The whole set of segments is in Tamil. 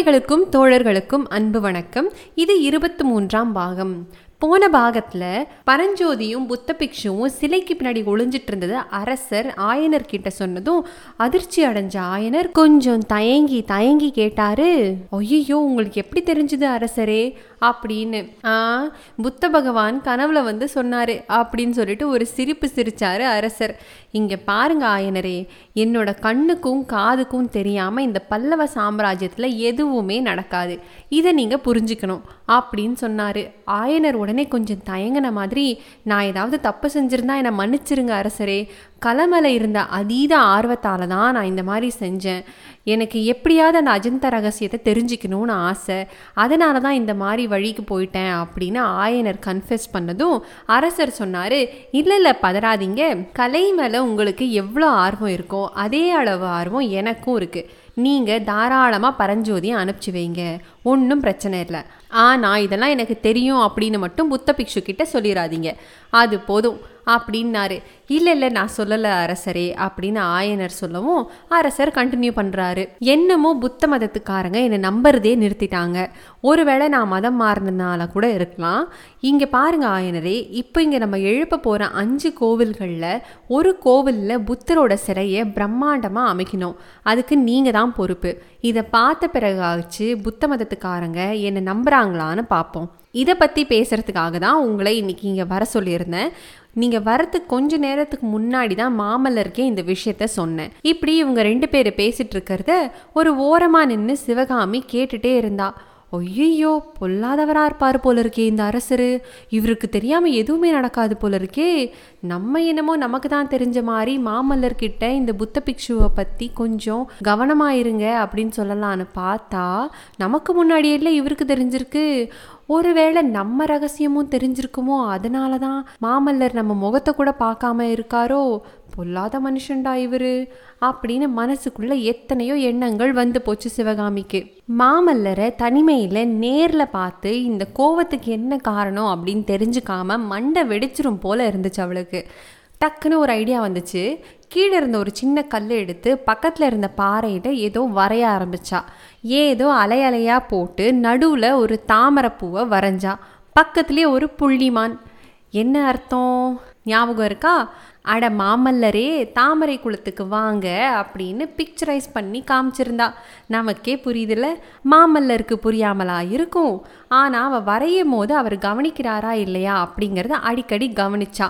தோழிகளுக்கும் தோழர்களுக்கும் அன்பு வணக்கம். இது இருபத்தி மூன்றாம் பாகம். போன பாகத்தில் பரஞ்சோதியும் புத்த பிக்ஷுவும் சிலைக்கு பின்னாடி ஒளிஞ்சிட்டு இருந்தது அரசர் ஆயனர் கிட்ட சொன்னதும் அதிர்ச்சி அடைஞ்ச ஆயனர் கொஞ்சம் தயங்கி தயங்கி கேட்டாரு. ஐயோ உங்களுக்கு எப்படி தெரிஞ்சது அரசரே? அப்படின்னு. புத்த பகவான் கனவுல வந்து சொன்னாரு அப்படின்னு சொல்லிட்டு ஒரு சிரிப்பு சிரிச்சாரு அரசர். இங்க பாருங்க ஆயனரே என்னோட கண்ணுக்கும் காதுக்கும் தெரியாம இந்த பல்லவ சாம்ராஜ்யத்துல எதுவுமே நடக்காது. இதை நீங்க புரிஞ்சுக்கணும் அப்படின்னு சொன்னாரு. ஆயனர் உடனே கொஞ்சம் தயங்கின மாதிரி நான் ஏதாவது தப்பு செஞ்சிருந்தா என்னை மன்னிச்சிருங்க அரசரே கலமலை இருந்த அதீத ஆர்வத்தால் தான் நான் இந்த மாதிரி செஞ்சேன். எனக்கு எப்படியாவது அந்த அஜந்த ரகசியத்தை தெரிஞ்சுக்கணும்னு ஆசை. அதனால தான் இந்த மாதிரி வழிக்கு போயிட்டேன் அப்படின்னு ஆயனர் கன்ஃபெஸ் பண்ணதும் அரசர் சொன்னார் இல்லை இல்லை பதறாதீங்க. கலை மேலே உங்களுக்கு எவ்வளோ ஆர்வம் இருக்கோ அதே அளவு ஆர்வம் எனக்கும் இருக்குது நீங்கள் தாராளமாக பரஞ்சோதியை அனுப்பிச்சி வைங்க. ஒன்றும் பிரச்சனை இல்லை. ஆனால் இதெல்லாம் எனக்கு தெரியும் அப்படின்னு மட்டும் புத்த பிக்ஷு கிட்ட சொல்லிடாதீங்க அது போதும். அப்படின்னாரு. இல்லை இல்லை நான் சொல்லலை அரசரே அப்படின்னு ஆயனர் சொல்லவும் அரசர் கண்டினியூ பண்ணுறாரு என்னமோ புத்த மதத்துக்காரங்க என்னை நம்புறதே நிறுத்திட்டாங்க. ஒருவேளை நான் மதம் மாறினதுனால கூட இருக்கலாம். இங்கே பாருங்க ஆயனரே இப்போ இங்கே நம்ம எழுப்ப போகிற அஞ்சு கோவில்களில் ஒரு கோவிலில் புத்தரோட சிலையை பிரம்மாண்டமாக அமைக்கணும். அதுக்கு நீங்கள் தான் பொறுப்பு. இதை பார்த்த பிறகாச்சு புத்த மதத்துக்காரங்க என்னை நம்புகிறாங்களான்னு பார்ப்போம். இதை பற்றி பேசுகிறதுக்காக தான் உங்களை இன்றைக்கி இங்கே வர சொல்லியிருந்தேன். நீங்கள் வரத்துக்கு கொஞ்ச நேரத்துக்கு முன்னாடி தான் மாமல்லருக்கே இந்த விஷயத்த சொன்னேன். இப்படி இவங்க ரெண்டு பேர் பேசிட்டு இருக்கிறத ஒரு ஓரமாக நின்று சிவகாமி கேட்டுட்டே இருந்தா. ஐயோ பொல்லாதவராக இருப்பார் போல இருக்கே இந்த அரசர். இவருக்கு தெரியாமல் எதுவுமே நடக்காது போல இருக்கே நம்ம என்னமோ நமக்கு தான் தெரிஞ்ச மாதிரி மாமல்லர்கிட்ட இந்த புத்த பிக்ஷுவை பற்றி கொஞ்சம் கவனமாக இருங்க அப்படின்னு சொல்லலான்னு பார்த்தா நமக்கு முன்னாடியே இல்லை இவருக்கு தெரிஞ்சிருக்கு. ஒருவேளை நம்ம ரகசியமும் தெரிஞ்சிருக்குமோ? அதனால தான் மாமல்லர் நம்ம முகத்தை கூட பார்க்காம இருக்காரோ? பொல்லாத மனுஷன்டா இவரு? அப்படின்னு மனசுக்குள்ள எத்தனையோ எண்ணங்கள் வந்து போச்சு சிவகாமிக்கு. மாமல்லரை தனிமையில் நேரில் பார்த்து இந்த கோவத்துக்கு என்ன காரணம் அப்படின்னு தெரிஞ்சுக்காம மண்டை வெடிச்சிரும் போல இருந்துச்சு அவளுக்கு. டக்குன்னு ஒரு ஐடியா வந்துச்சு. கீழே இருந்த ஒரு சின்ன கல் எடுத்து பக்கத்தில் இருந்த பாறையில் ஏதோ வரைய ஆரம்பிச்சா. ஏதோ அலையலையாக போட்டு நடுவில் ஒரு தாமரைப்பூவை வரைஞ்சா. பக்கத்துலேயே ஒரு புள்ளிமான். என்ன அர்த்தம்? ஞாபகம் இருக்கா? அட மாமல்லரே தாமரை குளத்துக்கு வாங்க அப்படின்னு பிக்சரைஸ் பண்ணி காமிச்சிருந்தா. நமக்கே புரியுதுல்ல? மாமல்லருக்கு புரியாமலா இருக்கும்? ஆனால் அவள் வரையும் போது அவர் கவனிக்கிறாரா இல்லையா அப்படிங்கிறத அடிக்கடி கவனிச்சா.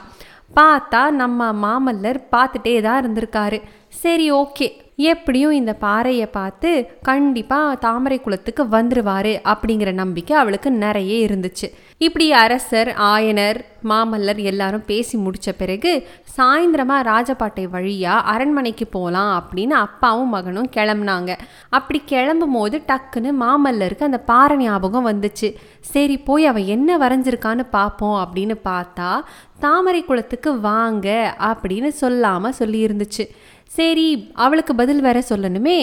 பார்த்தா நம்ம மாமல்லர் பார்த்துட்டே தான் இருந்திருக்காரு. சரி ஓகே. எப்படியும் இந்த பாறையை பார்த்து கண்டிப்பாக தாமரை குளத்துக்கு வந்துடுவார் அப்படிங்கிற நம்பிக்கை அவளுக்கு நிறைய இருந்துச்சு. இப்படி அரசர் ஆயனர் மாமல்லர் எல்லாரும் பேசி முடித்த பிறகு சாயந்தரமாக ராஜபாட்டை வழியாக அரண்மனைக்கு போகலாம் அப்படின்னு அப்பாவும் மகனும் கிளம்புனாங்க. அப்படி கிளம்பும் போது டக்குன்னு மாமல்லருக்கு அந்த பாறை ஞாபகம் வந்துச்சு. சரி போய் அவள் என்ன வரைஞ்சிருக்கான்னு பார்ப்போம் அப்படின்னு பார்த்தா தாமரை குளத்துக்கு வாங்க அப்படின்னு சொல்லாமல் சொல்லியிருந்துச்சு. சரி அவளுக்கு பதில் வேற சொல்லணுமே.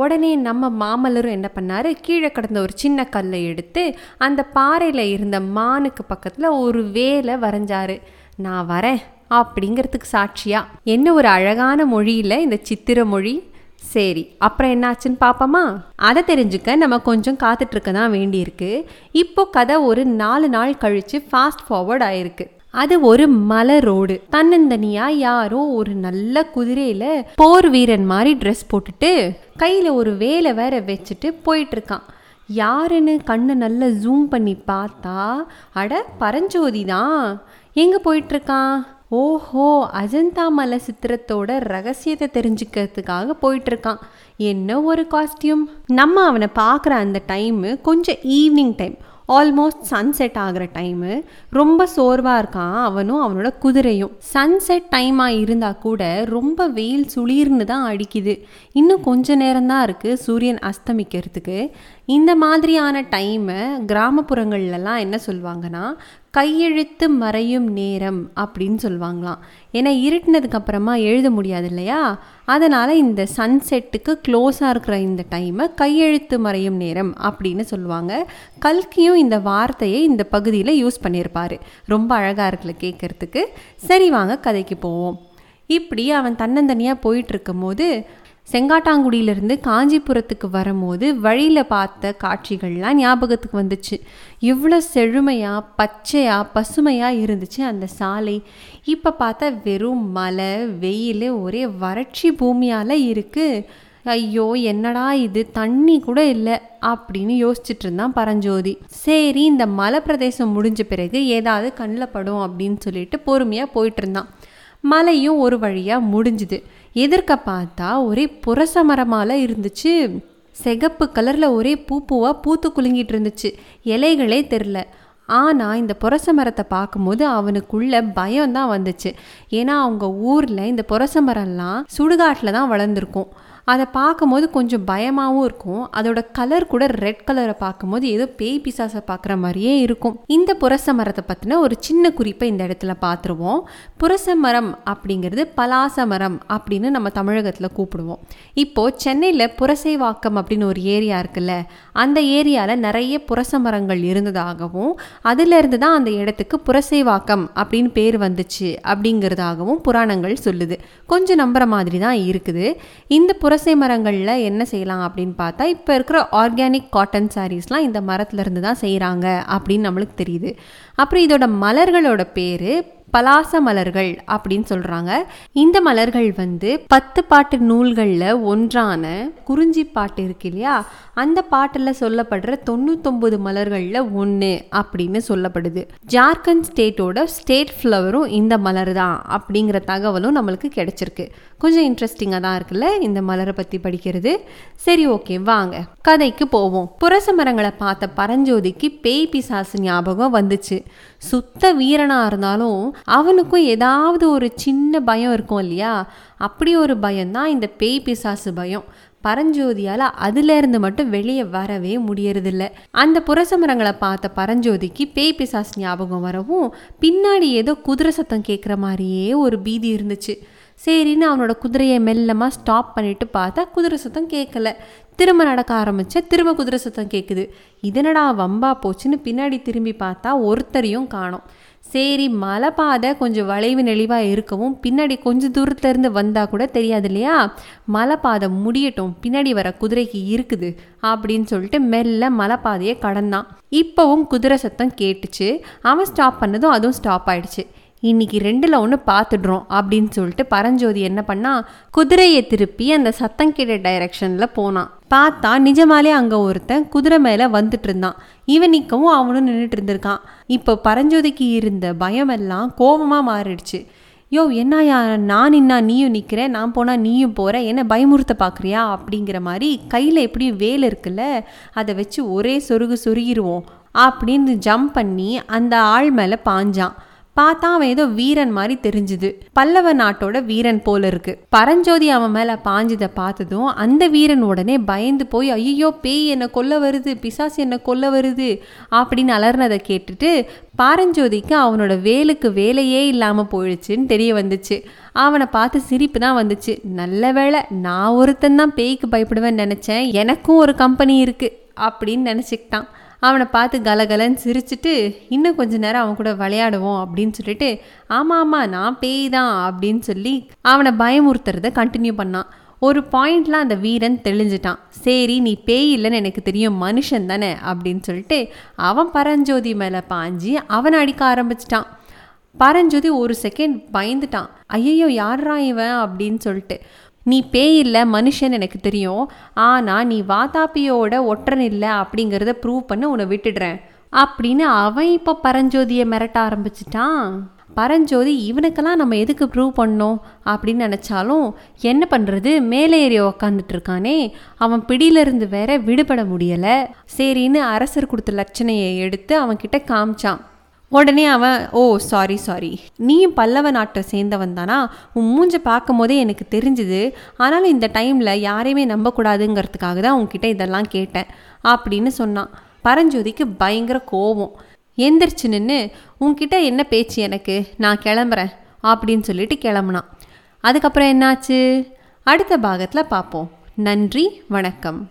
உடனே நம்ம மாமல்லரும் என்ன பண்ணாரு? கீழே கிடந்த ஒரு சின்ன கல்லை எடுத்து அந்த பாறையில் இருந்த மானுக்கு பக்கத்தில் ஒரு வேலை வரைஞ்சாரு. நான் வரேன் அப்படிங்கிறதுக்கு சாட்சியா? என்ன ஒரு அழகான மொழியில் இந்த சித்திர மொழி? சரி அப்புறம் என்னாச்சுன்னு பார்ப்போமா அதை தெரிஞ்சுக்க நம்ம கொஞ்சம் காத்துட்ருக்க தான் வேண்டியிருக்கு. இப்போ கதை ஒரு நாலு நாள் கழித்து ஃபாஸ்ட் ஃபார்வர்ட் ஆயிருக்கு. அது ஒரு மலை ரோடு. தன்னந்தனியா யாரோ ஒரு நல்ல குதிரையில போர் வீரன் மாதிரி ட்ரெஸ் போட்டுட்டு கையில் ஒரு வேலை வேற வச்சுட்டு போயிட்டுருக்கான். யாருன்னு கண்ணை நல்லா ஜூம் பண்ணி பார்த்தா அட பரஞ்சோதி தான். எங்கே போயிட்டுருக்கான்? ஓஹோ அஜந்தா மலை சித்திரத்தோட ரகசியத்தை தெரிஞ்சுக்கிறதுக்காக போயிட்டுருக்கான். என்ன ஒரு காஸ்டியூம் நம்ம அவனை பார்க்குற அந்த டைமு கொஞ்சம் ஈவினிங் டைம் ஆல்மோஸ்ட் சன்செட் ஆகிற டைமு ரொம்ப சோர்வாக இருக்கான் அவனும் அவனோட குதிரையும். சன்செட் டைமாக இருந்தால் கூட ரொம்ப வெயில் சுளீர்னு தான் அடிக்குது. இன்னும் கொஞ்ச நேரம்தான் இருக்குது சூரியன் அஸ்தமிக்கிறதுக்கு. இந்த மாதிரியான டைமை கிராமப்புறங்கள்லலாம் என்ன சொல்லுவாங்கன்னா கையெழுத்து மறையும் நேரம் அப்படின்னு சொல்லுவாங்களாம். ஏன்னா இருட்டினதுக்கு அப்புறமா எழுத முடியாது இல்லையா அதனால் இந்த சன்செட்டுக்கு க்ளோஸாக இருக்கிற இந்த டைமை கையெழுத்து மறையும் நேரம் அப்படின்னு சொல்லுவாங்க. கல்கியும் இந்த வார்த்தையை இந்த பகுதியில் யூஸ் பண்ணியிருப்பார் ரொம்ப அழகாக இருக்குல்ல கேட்குறதுக்கு சரி வாங்க கதைக்கு போவோம். இப்படி அவன் தன்னந்தனியாக போயிட்டு இருக்கும்போது செங்காட்டாங்குடியிலேருந்து காஞ்சிபுரத்துக்கு வரும்போது வழியில் பார்த்த காட்சிகள்லாம் ஞாபகத்துக்கு வந்துச்சு. இவ்வளோ செழுமையாக பச்சையாக பசுமையாக இருந்துச்சு அந்த சாலை. இப்போ பார்த்தா வெறும் மலை வெயில் ஒரே வறட்சி பூமியால் இருக்குது ஐயோ என்னடா இது? தண்ணி கூட இல்லை அப்படின்னு யோசிச்சுட்டு இருந்தான் பரஞ்சோதி. சரி இந்த மலை பிரதேசம் முடிஞ்ச பிறகு ஏதாவது கண்ணில் படும் அப்படின்னு சொல்லிட்டு பொறுமையாக போயிட்டு இருந்தான். மலையும் ஒரு வழியாக முடிஞ்சுது. எதிர்க்க பார்த்தா ஒரே புரச மரமால இருந்துச்சு. சிகப்பு கலரில் ஒரே பூ பூவாக பூத்து குலுங்கிட்டு இருந்துச்சு. இலைகளே தெரில. ஆனால் இந்த புரச மரத்தை பார்க்கும்போது அவனுக்குள்ள பயம் தான் வந்துச்சு. ஏன்னா அவங்க ஊரில் இந்த புரச மரம்லாம் சுடுகாட்டில் தான் வளர்ந்துருக்கும். அதை பார்க்கும்போது கொஞ்சம் பயமாகவும் இருக்கும். அதோட கலர் கூட ரெட் கலரை பார்க்கும்போது ஏதோ பேய் பிசாசை பார்க்குற மாதிரியே இருக்கும். இந்த புரச மரத்தை பற்றின ஒரு சின்ன குறிப்பை இந்த இடத்துல பார்த்துருவோம். புரச மரம் அப்படிங்கிறது பலாச மரம் அப்படின்னு நம்ம தமிழகத்தில் கூப்பிடுவோம். இப்போது சென்னையில் புரசைவாக்கம் அப்படின்னு ஒரு ஏரியா இருக்குல்ல அந்த ஏரியாவில் நிறைய புரச மரங்கள் இருந்ததாகவும் அதிலிருந்து தான் அந்த இடத்துக்கு புரசைவாக்கம் அப்படின்னு பேர் வந்துச்சு அப்படிங்கிறதாகவும் புராணங்கள் சொல்லுது. கொஞ்சம் நம்புற மாதிரி தான் இருக்குது. இந்த புரச மரங்களில் என்ன செய்யலாம் அப்படின்னு பார்த்தா இப்போ இருக்கிற ஆர்கானிக் காட்டன் சாரீஸ்லாம் இந்த மரத்துலேருந்து தான் செய்கிறாங்க அப்படின்னு நம்மளுக்கு தெரியுது. அப்புறம் இதோட மலர்களோட பேர் பலாச மலர்கள் அப்படின்னு சொல்கிறாங்க இந்த மலர்கள் வந்து பத்து பாட்டு நூல்களில் ஒன்றான குறிஞ்சி பாட்டு இருக்கு இல்லையா? அந்த பாட்டில் சொல்லப்படுற தொண்ணூத்தொம்பது மலர்களில் ஒன்று அப்படின்னு சொல்லப்படுது. ஜார்க்கண்ட் ஸ்டேட்டோட ஸ்டேட் ஃப்ளவரும் இந்த மலர் தான் அப்படிங்கிற தகவலும் நம்மளுக்கு கிடச்சிருக்கு. கொஞ்சம் இன்ட்ரெஸ்டிங்காக தான் இருக்குல்ல இந்த மலரை பற்றி படிக்கிறது. சரி ஓகே வாங்க. கதைக்கு போவோம். புரச மரங்களை பார்த்த பரஞ்சோதிக்கு பேய் பிசாசு ஞாபகம் வந்துச்சு. சுத்த வீரனாக இருந்தாலும் அவனுக்கும் ஏதாவது ஒரு சின்ன பயம் இருக்கும் இல்லையா? அப்படி ஒரு பயம்தான் இந்த பேய் பிசாசு பயம். பரஞ்சோதியால் அதுலேருந்து மட்டும் வெளியே வரவே முடியறதில்ல. அந்த புரச மரங்களை பார்த்த பரஞ்சோதிக்கு பேய் பிசாஸ் ஞாபகம் வரவும் பின்னாடி ஏதோ குதிரை சத்தம் கேட்குற மாதிரியே ஒரு பீதி இருந்துச்சு. சரின்னு அவனோட குதிரையை மெல்லமாக ஸ்டாப் பண்ணிட்டு பார்த்தா குதிரை சத்தம் கேட்கல திரும்ப நடக்க ஆரம்பிச்சா திரும்ப குதிரை சத்தம் கேட்குது இதனடா வம்பா போச்சுன்னு பின்னாடி திரும்பி பார்த்தா ஒருத்தரையும் காணும். சரி மலை பாதை கொஞ்சம் வளைவு நெளிவாக இருக்கவும் பின்னாடி கொஞ்சம் தூரத்துலேருந்து வந்தால் கூட தெரியாது இல்லையா மலை பாதை முடியட்டும் பின்னாடி வர குதிரைக்கு இருக்குது அப்படின்னு சொல்லிட்டு மெல்ல மலை பாதையை கடந்தான். இப்போவும் குதிரை சத்தம் கேட்டுச்சு. அவன் ஸ்டாப் பண்ணதும் அதுவும் ஸ்டாப் ஆயிடுச்சு. இன்னைக்கு ரெண்டில் ஒன்று பார்த்துடுறோம் அப்படின்னு சொல்லிட்டு பரஞ்சோதி என்ன பண்ணா குதிரையை திருப்பி அந்த சத்தம் கேட்ட டைரக்ஷனில் போனான் பார்த்தா நிஜமாலே அங்கே ஒருத்தன் குதிரை மேலே வந்துட்டு இருந்தான். இவனிக்கவும் அவனும் நின்றுட்டு இருந்திருக்கான். இப்போ பரஞ்சோதிக்கு இருந்த பயமெல்லாம் கோபமாக மாறிடுச்சு. யோ என்னையா நான் நின்னா நீயும் நிற்கிறேன் நான் போனால் நீயும் போகிற என்ன பயமுறுத்த பார்க்குறியா அப்படிங்கிற மாதிரி கையில் எப்படியும் வேல் இருக்குல்ல அதை வச்சு ஒரே சொருகு சொருகிடுவோம் அப்படின்னு ஜம்ப் பண்ணி அந்த ஆள் மேலே பாஞ்சான். பார்த்தா அவன் ஏதோ வீரன் மாதிரி தெரிஞ்சுது. பல்லவ நாட்டோட வீரன் போல இருக்கு. பரஞ்சோதி அவன் மேல பாஞ்சதை பார்த்ததும் அந்த வீரன் உடனே பயந்து போய் ஐயோ பேய் என்னை கொல்ல வருது? பிசாசு என்னை கொல்ல வருது? அப்படின்னு அலர்னதை கேட்டுட்டு பாரஞ்சோதிக்கு அவனோட வேலுக்கு வேலையே இல்லாமல் போயிடுச்சுன்னு தெரிய வந்துச்சு. அவனை பார்த்து சிரிப்பு தான் வந்துச்சு. நல்ல வேலை நான் ஒருத்தன் தான் பேய்க்கு பயப்படுவேன்னு நினச்சேன். எனக்கும் ஒரு கம்பெனி இருக்குது அப்படின்னு நினச்சிக்கிட்டான். அவனை பார்த்து கலகலன்னு சிரிச்சிட்டு இன்னும் கொஞ்ச நேரம் அவன் கூட விளையாடுவோம் அப்படின்னு சொல்லிட்டு ஆமாம் ஆமாம் நான் பேய் தான் அப்படின்னு சொல்லி அவனை பயமுறுத்துறத கண்டினியூ பண்ணான். ஒரு பாயிண்டில் அந்த வீரன் தெளிஞ்சிட்டான். சரி நீ பேய் இல்லைன்னு எனக்கு தெரியும் மனுஷன் தானே அப்படின்னு சொல்லிட்டு அவன் பரஞ்சோதி மேலே பாஞ்சி அவனை அடிக்க ஆரம்பிச்சிட்டான். பரஞ்சோதி ஒரு செகண்ட் பயந்துட்டான். ஐயையோ யாரா இவன்? அப்படின்னு சொல்லிட்டு நீ பேய் இல்லை மனுஷன் எனக்கு தெரியும். ஆனால் நீ வாதாபியோட ஒற்றன் இல்லை அப்படிங்கிறத ப்ரூவ் பண்ண உன்னை விட்டுடுறேன். அப்படின்னு அவன் இப்போ பரஞ்சோதியை மிரட்ட ஆரம்பிச்சிட்டான். பரஞ்சோதி இவனுக்கெல்லாம் நம்ம எதுக்கு ப்ரூவ் பண்ணோம்? அப்படின்னு நினச்சாலும் என்ன பண்ணுறது மேலே ஏறி உக்காந்துட்டு இருக்கானே. அவன் பிடியிலிருந்து வேற விடுபட முடியலை. சரின்னு அரசர் கொடுத்த லட்சணையை எடுத்து அவன்கிட்ட காமிச்சான். உடனே அவன் ஓ சாரி சாரி நீயும் பல்லவ நாட்டை சேர்ந்தவன் தானா? உன் மூஞ்சை பார்க்கும் போதே எனக்கு தெரிஞ்சுது. ஆனாலும் இந்த டைமில் யாரையுமே நம்பக்கூடாதுங்கிறதுக்காக தான் உன்கிட்ட இதெல்லாம் கேட்டேன் அப்படின்னு சொன்னான். பரஞ்சோதிக்கு பயங்கர கோபம் எந்திரிச்சு நின்று உன்கிட்ட என்ன பேச்சு எனக்கு? நான் கிளம்புறேன் அப்படின்னு சொல்லிட்டு கிளம்புனான். அதுக்கப்புறம் என்னாச்சு? அடுத்த பாகத்தில் பார்ப்போம் நன்றி வணக்கம்.